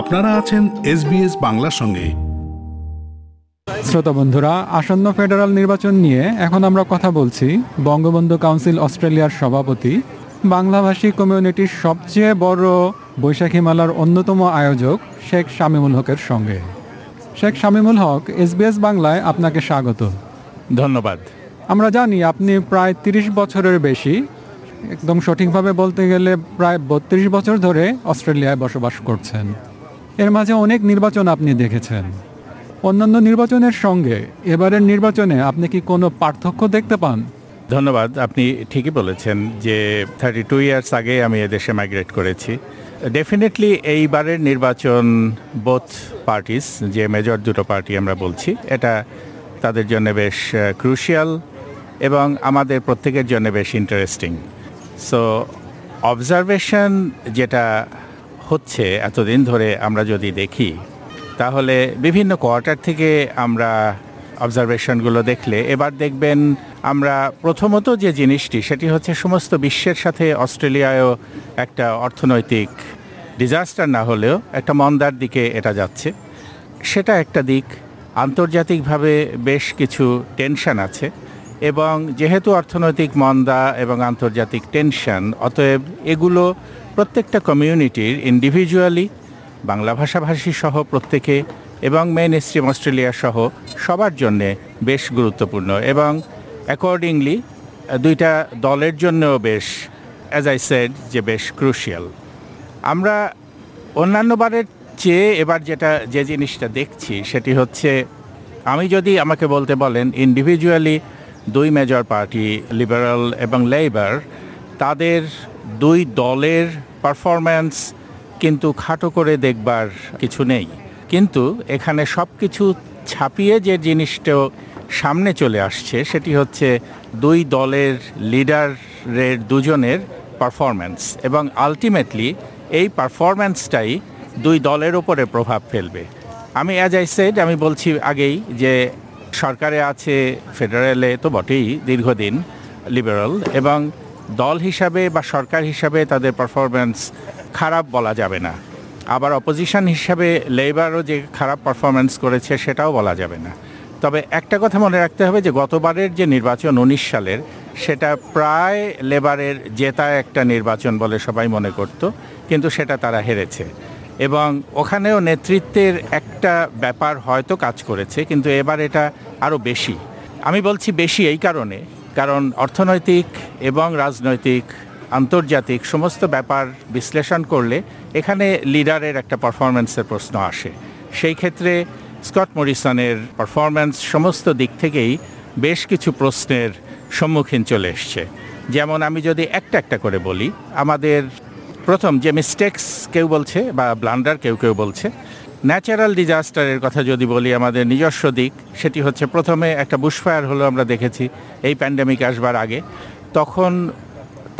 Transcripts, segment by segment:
আপনারা আছেন এসবিএস বাংলার সঙ্গে। শ্রোতা বন্ধুরা আসন্ন ফেডারাল নির্বাচন নিয়ে এখন আমরা কথা বলছি বঙ্গবন্ধু কাউন্সিল অস্ট্রেলিয়ার সভাপতি বাংলাভাষী কমিউনিটির সবচেয়ে বড় বৈশাখী মেলার অন্যতম আয়োজক শেখ শামিমুল হকের সঙ্গে। শেখ শামিমুল হক এসবিএস বাংলায় আপনাকে স্বাগত। ধন্যবাদ। আমরা জানি আপনি প্রায় তিরিশ বছরের বেশি একদম সঠিকভাবে বলতে গেলে প্রায় বত্রিশ বছর ধরে অস্ট্রেলিয়ায় বসবাস করছেন। এর মাঝে অনেক নির্বাচন আপনি দেখেছেন। অন্যান্য নির্বাচনের সঙ্গে এবারের নির্বাচনে আপনি কি কোনো পার্থক্য দেখতে পান? ধন্যবাদ, আপনি ঠিকই বলেছেন যে থার্টি টু ইয়ার্স আগে আমি এদেশে মাইগ্রেট করেছি। ডেফিনেটলি এইবারের নির্বাচন বোথ পার্টিস যে মেজর দুটো পার্টি আমরা বলছি, এটা তাদের জন্য বেশ ক্রুশিয়াল এবং আমাদের প্রত্যেকের জন্য বেশ ইন্টারেস্টিং সো অবজারভেশন যেটা হচ্ছে এতদিন ধরে আমরা যদি দেখি, তাহলে বিভিন্ন কোয়ার্টার থেকে আমরা অবজারভেশনগুলো দেখলে, এবার দেখবেন আমরা প্রথমত যে জিনিসটি, সেটি হচ্ছে সমস্ত বিশ্বের সাথে অস্ট্রেলিয়ায়ও একটা অর্থনৈতিক ডিজাস্টার না হলেও একটা মন্দার দিকে এটা যাচ্ছে। সেটা একটা দিক। আন্তর্জাতিকভাবে বেশ কিছু টেনশন আছে এবং যেহেতু অর্থনৈতিক মন্দা এবং আন্তর্জাতিক টেনশন, অতএব এগুলো প্রত্যেকটা কমিউনিটির ইন্ডিভিজুয়ালি বাংলা ভাষাভাষী সহ প্রত্যেকে এবং মেন স্ট্রিম অস্ট্রেলিয়া সহ সবার জন্যে বেশ গুরুত্বপূর্ণ এবং অ্যাকর্ডিংলি দুইটা দলের জন্যও বেশ অ্যাজ আই সেড যে বেশ ক্রুশিয়াল আমরা অন্যান্যবারের চেয়ে এবার যেটা, যে জিনিসটা দেখছি সেটি হচ্ছে, আমি যদি আমাকে বলতে বলেন ইন্ডিভিজুয়ালি দুই মেজর পার্টি লিবারাল এবং লেবার তাদের দুই দলের পারফরম্যান্স কিন্তু খাটো করে দেখবার কিছু নেই। কিন্তু এখানে সব কিছু ছাপিয়ে যে জিনিসটা সামনে চলে আসছে, সেটি হচ্ছে দুই দলের লিডারের দুজনের পারফরম্যান্স এবং আলটিমেটলি এই পারফরম্যান্সটাই দুই দলের ওপরে প্রভাব ফেলবে। আমি অ্যাজ আই সেড আমি বলছি আগেই যে সরকারে আছে ফেডারেলে তো বটেই দীর্ঘদিন লিবারাল এবং দল হিসাবে বা সরকার হিসাবে তাদের পারফরম্যান্স খারাপ বলা যাবে না। আবার অপোজিশন হিসাবে লেবারও যে খারাপ পারফরমেন্স করেছে সেটাও বলা যাবে না। তবে একটা কথা মনে রাখতে হবে যে গতবারের যে নির্বাচন উনিশ সালের, সেটা প্রায় লেবারের জেতা একটা নির্বাচন বলে সবাই মনে করত, কিন্তু সেটা তারা হেরেছে। এবং ওখানেও নেতৃত্বের একটা ব্যাপার হয়তো কাজ করেছে, কিন্তু এবার এটা আরও বেশি। আমি বলছি বেশি এই কারণে কারণ অর্থনৈতিক এবং রাজনৈতিক, আন্তর্জাতিক সমস্ত ব্যাপার বিশ্লেষণ করলে এখানে লিডারের একটা পারফরমেন্সের প্রশ্ন আসে। সেই ক্ষেত্রে স্কট মরিসনের পারফরমেন্স সমস্ত দিক থেকেই বেশ কিছু প্রশ্নের সম্মুখীন চলে এসছে। যেমন আমি যদি একটা একটা করে বলি, আমাদের প্রথম যে মিস্টেক্স কেউ বলছে বা ব্লান্ডার কেউ কেউ বলছে ন্যাচারাল ডিজাস্টারের কথা যদি বলি, আমাদের নিজস্ব দিক, সেটি হচ্ছে প্রথমে একটা বুশফায়ার হলো আমরা দেখেছি, এই প্যান্ডেমিক আসবার আগে। তখন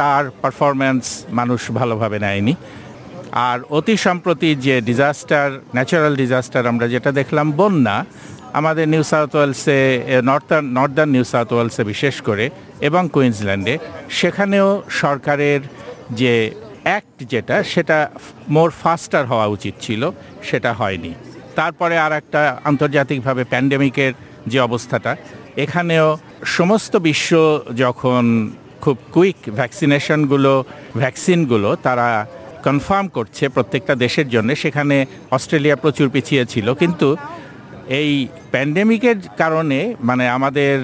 তার পারফরম্যান্স মানুষ ভালোভাবে নেয়নি। আর অতি সম্প্রতি যে ডিজাস্টার ন্যাচারাল ডিজাস্টার আমরা যেটা দেখলাম, বন্যা, আমাদের নিউ সাউথ ওয়েলসে নর্থার্ন নর্দার্ন নিউ সাউথ ওয়েলসে বিশেষ করে, এবং কুইন্সল্যান্ডে সেখানেও সরকারের যে অ্যাক্ট যেটা, সেটা মোর ফাস্টার হওয়া উচিত ছিল, সেটা হয়নি। তারপরে আর একটা আন্তর্জাতিকভাবে প্যান্ডেমিকের যে অবস্থাটা, এখানেও সমস্ত বিশ্ব যখন খুব কুইক ভ্যাকসিনেশনগুলো ভ্যাকসিনগুলো তারা কনফার্ম করছে প্রত্যেকটা দেশের জন্য, সেখানে অস্ট্রেলিয়া প্রচুর পিছিয়ে ছিল। কিন্তু এই প্যান্ডেমিকের কারণে মানে আমাদের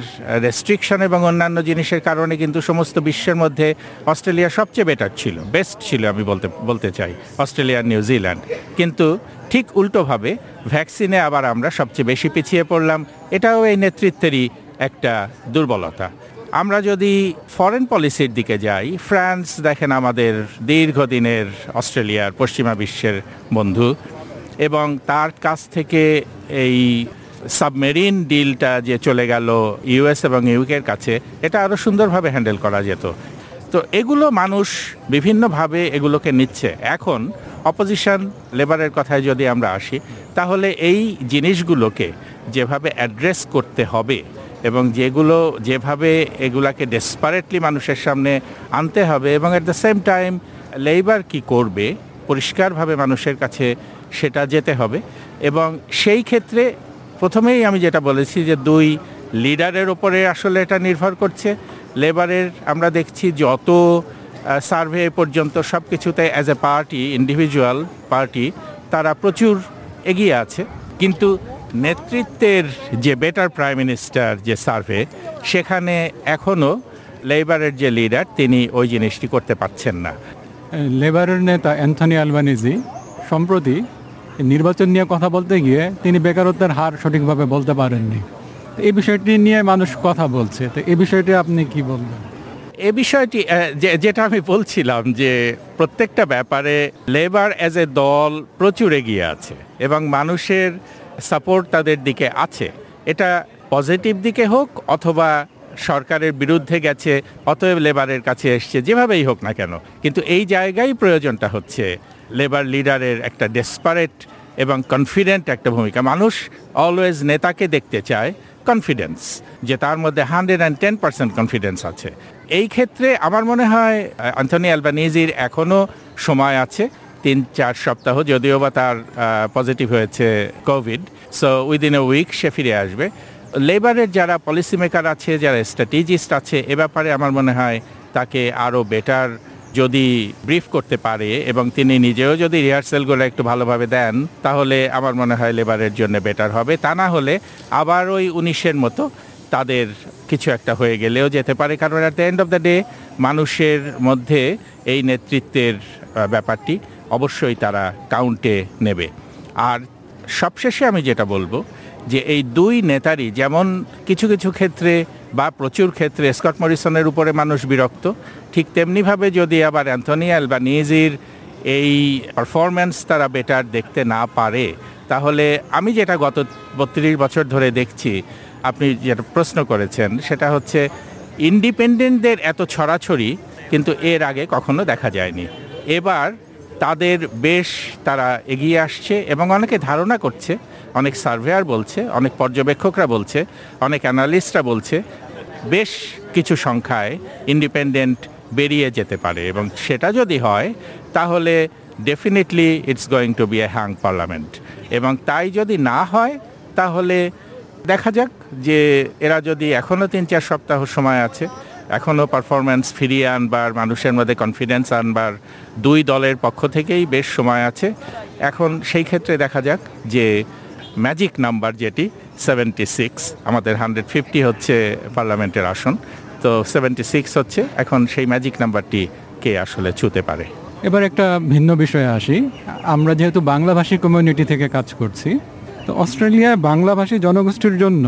রেস্ট্রিকশন এবং অন্যান্য জিনিসের কারণে কিন্তু সমস্ত বিশ্বের মধ্যে অস্ট্রেলিয়া সবচেয়ে বেটার ছিল বেস্ট ছিল আমি বলতে বলতে চাই, অস্ট্রেলিয়া নিউজিল্যান্ড কিন্তু ঠিক উল্টোভাবে ভ্যাকসিনে আবার আমরা সবচেয়ে বেশি পিছিয়ে পড়লাম, এটাও এই নেতৃত্বেরই একটা দুর্বলতা। আমরা যদি ফরেন পলিসির দিকে যাই ফ্রান্স দেখেন আমাদের দীর্ঘদিনের অস্ট্রেলিয়ার পশ্চিমা বিশ্বের বন্ধু এবং তার কাছ থেকে এই সাবমেরিন ডিলটা যে চলে গেল ইউএস এবং ইউকের কাছে, এটা আরও সুন্দরভাবে হ্যান্ডেল করা যেত। তো এগুলো মানুষ বিভিন্নভাবে এগুলোকে নিচ্ছে। এখন অপোজিশন লেবারের কথায় যদি আমরা আসি, তাহলে এই জিনিসগুলোকে যেভাবে অ্যাড্রেস করতে হবে এবং যেগুলো, যেভাবে এগুলাকে ডেসপারেটলি মানুষের সামনে আনতে হবে এবং at the same time Labor কি করবে, পরিষ্কারভাবে মানুষের কাছে সেটা যেতে হবে। এবং সেই ক্ষেত্রে প্রথমেই আমি যেটা বলেছি যে দুই লিডারের ওপরে আসলে এটা নির্ভর করছে। লেবারের আমরা দেখছি যত সার্ভে পর্যন্ত সব কিছুতে as a party individual party তারা প্রচুর এগিয়ে আছে। কিন্তু নেতৃত্বের যে বেটার প্রাইম মিনিস্টার যে সার্ভে, সেখানে এখনও লেবারের যে লিডার তিনি ওই জিনিসটি করতে পারছেন না। লেবারের নেতা অ্যান্থনি আলবানিজি, সম্প্রতি নির্বাচন নিয়ে কথা বলতে গিয়ে তিনি বেকারত্বের হার সঠিকভাবে বলতে পারেননি। এই বিষয়টি নিয়ে মানুষ কথা বলছে। তো এই বিষয়টি আপনি কি বলবেন? এ বিষয়টি যেটা আমি বলছিলাম যে, প্রত্যেকটা ব্যাপারে লেবার অ্যাজ এ দল প্রচুর এগিয়ে আছে এবং মানুষের সাপোর্ট তাদের দিকে আছে। এটা পজিটিভ দিকে হোক অথবা সরকারের বিরুদ্ধে গেছে, অতএব লেবারের কাছে এসছে, যেভাবেই হোক না কেন। কিন্তু এই জায়গায় প্রয়োজনটা হচ্ছে লেবার লিডারের একটা ডেসপারেট এবং কনফিডেন্ট একটা ভূমিকা। মানুষ অলওয়েজ নেতাকে দেখতে চায় কনফিডেন্স যে তার মধ্যে hundred and ten percent confidence আছে। এই ক্ষেত্রে আমার মনে হয় অ্যান্থনি অ্যালবানিজির এখনও সময় আছে তিন চার সপ্তাহ, যদিও বা তার পজিটিভ হয়েছে Covid so within a week সে ফিরে আসবে। লেবারের যারা পলিসি মেকার আছে, যারা স্ট্র্যাটেজিস্ট আছে, এ ব্যাপারে আমার মনে হয় তাকে আরও বেটার যদি ব্রিফ করতে পারে এবং তিনি নিজেও যদি রিহার্সেলগুলো একটু ভালোভাবে দেন, তাহলে আমার মনে হয় লেবারের জন্য বেটার হবে। তা না হলে আবার ওই উনিশের মতো তাদের কিছু একটা হয়ে গেলেও যেতে পারে, কারণ at the end of the day মানুষের মধ্যে এই নেতৃত্বের ব্যাপারটি অবশ্যই তারা কাউন্টে নেবে। আর সবশেষে আমি যেটা বলব যে এই দুই নেতারই যেমন কিছু কিছু ক্ষেত্রে বা প্রচুর ক্ষেত্রে স্কট মরিসনের উপরে মানুষ বিরক্ত, ঠিক তেমনিভাবে যদি আবার অ্যান্থনি অ্যালবানিজির এই পারফরম্যান্স তারা বেটার দেখতে না পারে, তাহলে আমি যেটা গত বত্রিশ বছর ধরে দেখছি, আপনি যেটা প্রশ্ন করেছেন সেটা হচ্ছে ইন্ডিপেন্ডেন্টদের এত ছড়াছড়ি কিন্তু এর আগে কখনো দেখা যায়নি। এবার তাদের বেশ তারা এগিয়ে আসছে এবং অনেকে ধারণা করছে অনেক সার্ভেয়ার বলছে, অনেক পর্যবেক্ষকরা বলছে, অনেক অ্যানালিস্টরা বলছে, বেশ কিছু সংখ্যায় ইন্ডিপেন্ডেন্ট বেরিয়ে যেতে পারে এবং সেটা যদি হয়, তাহলে definitely it's going to be a hung parliament এবং তাই যদি না হয়, তাহলে দেখা যাক যে এরা যদি এখনও তিন চার সপ্তাহ সময় আছে এখনও পারফরমেন্স ফিরিয়ে আনবার, মানুষের মধ্যে কনফিডেন্স আনবার, দুই দলের পক্ষ থেকেই বেশ সময় আছে। এখন সেই ক্ষেত্রে দেখা যাক যে ম্যাজিক নাম্বার যেটি সেভেন্টি সিক্স আমাদের হান্ড্রেড ফিফটি হচ্ছে পার্লামেন্টের আসন। তো সেভেন্টি সিক্স হচ্ছে এখন সেই ম্যাজিক নাম্বারটি কে আসলে ছুতে পারে? এবার একটা ভিন্ন বিষয়ে আসি। আমরা যেহেতু বাংলাভাষী কমিউনিটি থেকে কাজ করছি তো অস্ট্রেলিয়ায় বাংলাভাষী জনগোষ্ঠীর জন্য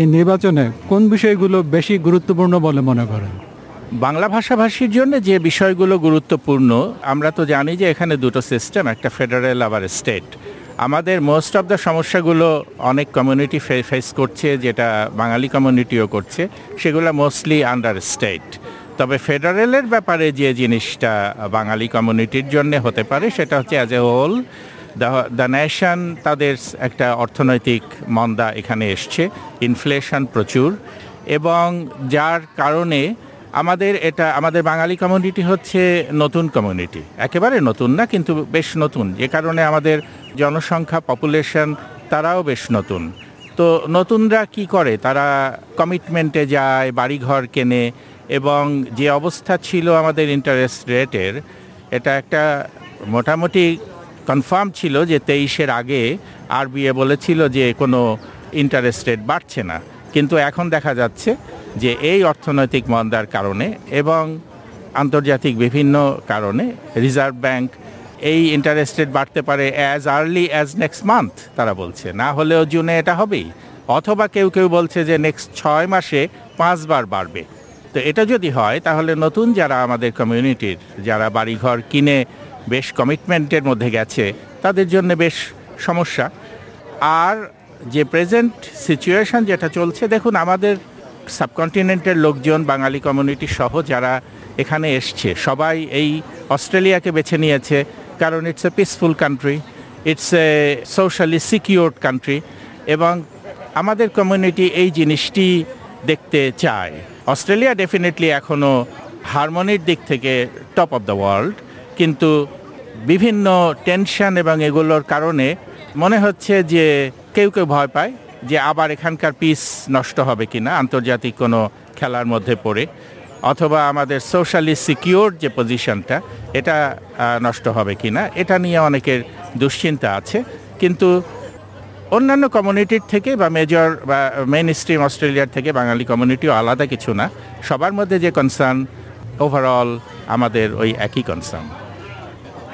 এই নির্বাচনে কোন বিষয়গুলো বেশি গুরুত্বপূর্ণ বলে মনে করেন? বাংলা ভাষাভাষীর জন্য যে বিষয়গুলো গুরুত্বপূর্ণ আমরা তো জানি যে এখানে দুটো সিস্টেম একটা ফেডারেল আবার স্টেট আমাদের মোস্ট অফ দ্য সমস্যাগুলো অনেক কমিউনিটি ফেস করছে, যেটা বাঙালি কমিউনিটিও করছে, সেগুলো মোস্টলি আন্ডার স্টেট তবে ফেডারেলের ব্যাপারে যে জিনিসটা বাঙালি কমিউনিটির জন্য হতে পারে, সেটা হচ্ছে as a whole the nation তাদের একটা অর্থনৈতিক মন্দা এখানে এসছে ইনফ্লেশন প্রচুর, এবং যার কারণে আমাদের এটা, আমাদের বাঙালি কমিউনিটি হচ্ছে নতুন কমিউনিটি একেবারে নতুন না, কিন্তু বেশ নতুন। যে কারণে আমাদের জনসংখ্যা পপুলেশন তারাও বেশ নতুন। তো নতুনরা কি করে? তারা কমিটমেন্টে যায়, বাড়িঘর কেনে এবং যে অবস্থা ছিল আমাদের ইন্টারেস্ট রেটের এটা একটা মোটামুটি কনফার্ম ছিল যে তেইশের আগে আরবিএ বলেছিল যে কোনো ইন্টারেস্ট রেট বাড়ছে না। কিন্তু এখন দেখা যাচ্ছে যে এই অর্থনৈতিক মন্দার কারণে এবং আন্তর্জাতিক বিভিন্ন কারণে রিজার্ভ ব্যাংক এই ইন্টারেস্ট রেট বাড়তে পারে as early as next month তারা বলছে। না হলেও জুনে এটা হবেই। অথবা কেউ কেউ বলছে যে নেক্সট ছয় মাসে পাঁচবার বাড়বে। তো এটা যদি হয়, তাহলে নতুন যারা আমাদের কমিউনিটির যারা বাড়িঘর কিনে বেশ কমিটমেন্টের মধ্যে গেছে, তাদের জন্য বেশ সমস্যা। আর যে প্রেজেন্ট সিচুয়েশন যেটা চলছে, দেখুন আমাদের সাবকন্টিনেন্টের লোকজন, বাঙালি কমিউনিটি সহ যারা এখানে এসছে, সবাই এই অস্ট্রেলিয়াকে বেছে নিয়েছে। কারণ it's a peaceful country it's a socially secured country এবং আমাদের কমিউনিটি এই জিনিসটি দেখতে চায়। অস্ট্রেলিয়া ডেফিনেটলি এখনও হারমোনির দিক থেকে টপ অফ দ্য ওয়ার্ল্ড কিন্তু বিভিন্ন টেনশন এবং এগুলোর কারণে মনে হচ্ছে যে কেউ কেউ ভয় পায় যে আবার এখানকার পিস নষ্ট হবে কিনা, আন্তর্জাতিক কোনো খেলার মধ্যে পড়ে। অথবা আমাদের সোশ্যালি সিকিউর যে পজিশনটা এটা নষ্ট হবে কিনা এটা নিয়ে অনেকের দুশ্চিন্তা আছে। কিন্তু অন্যান্য কমিউনিটির থেকে বা মেজর বা মেন স্ট্রিম অস্ট্রেলিয়ার থেকে বাঙালি কমিউনিটিও আলাদা কিছু না। সবার মধ্যে যে কনসার্ন ওভারঅল আমাদের ওই একই কনসার্ন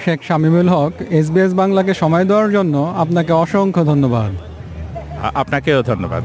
শেখ শামিমুল হক এসবিএস বাংলাকে সময় দেওয়ার জন্য আপনাকে অসংখ্য ধন্যবাদ। আপনাকেও ধন্যবাদ।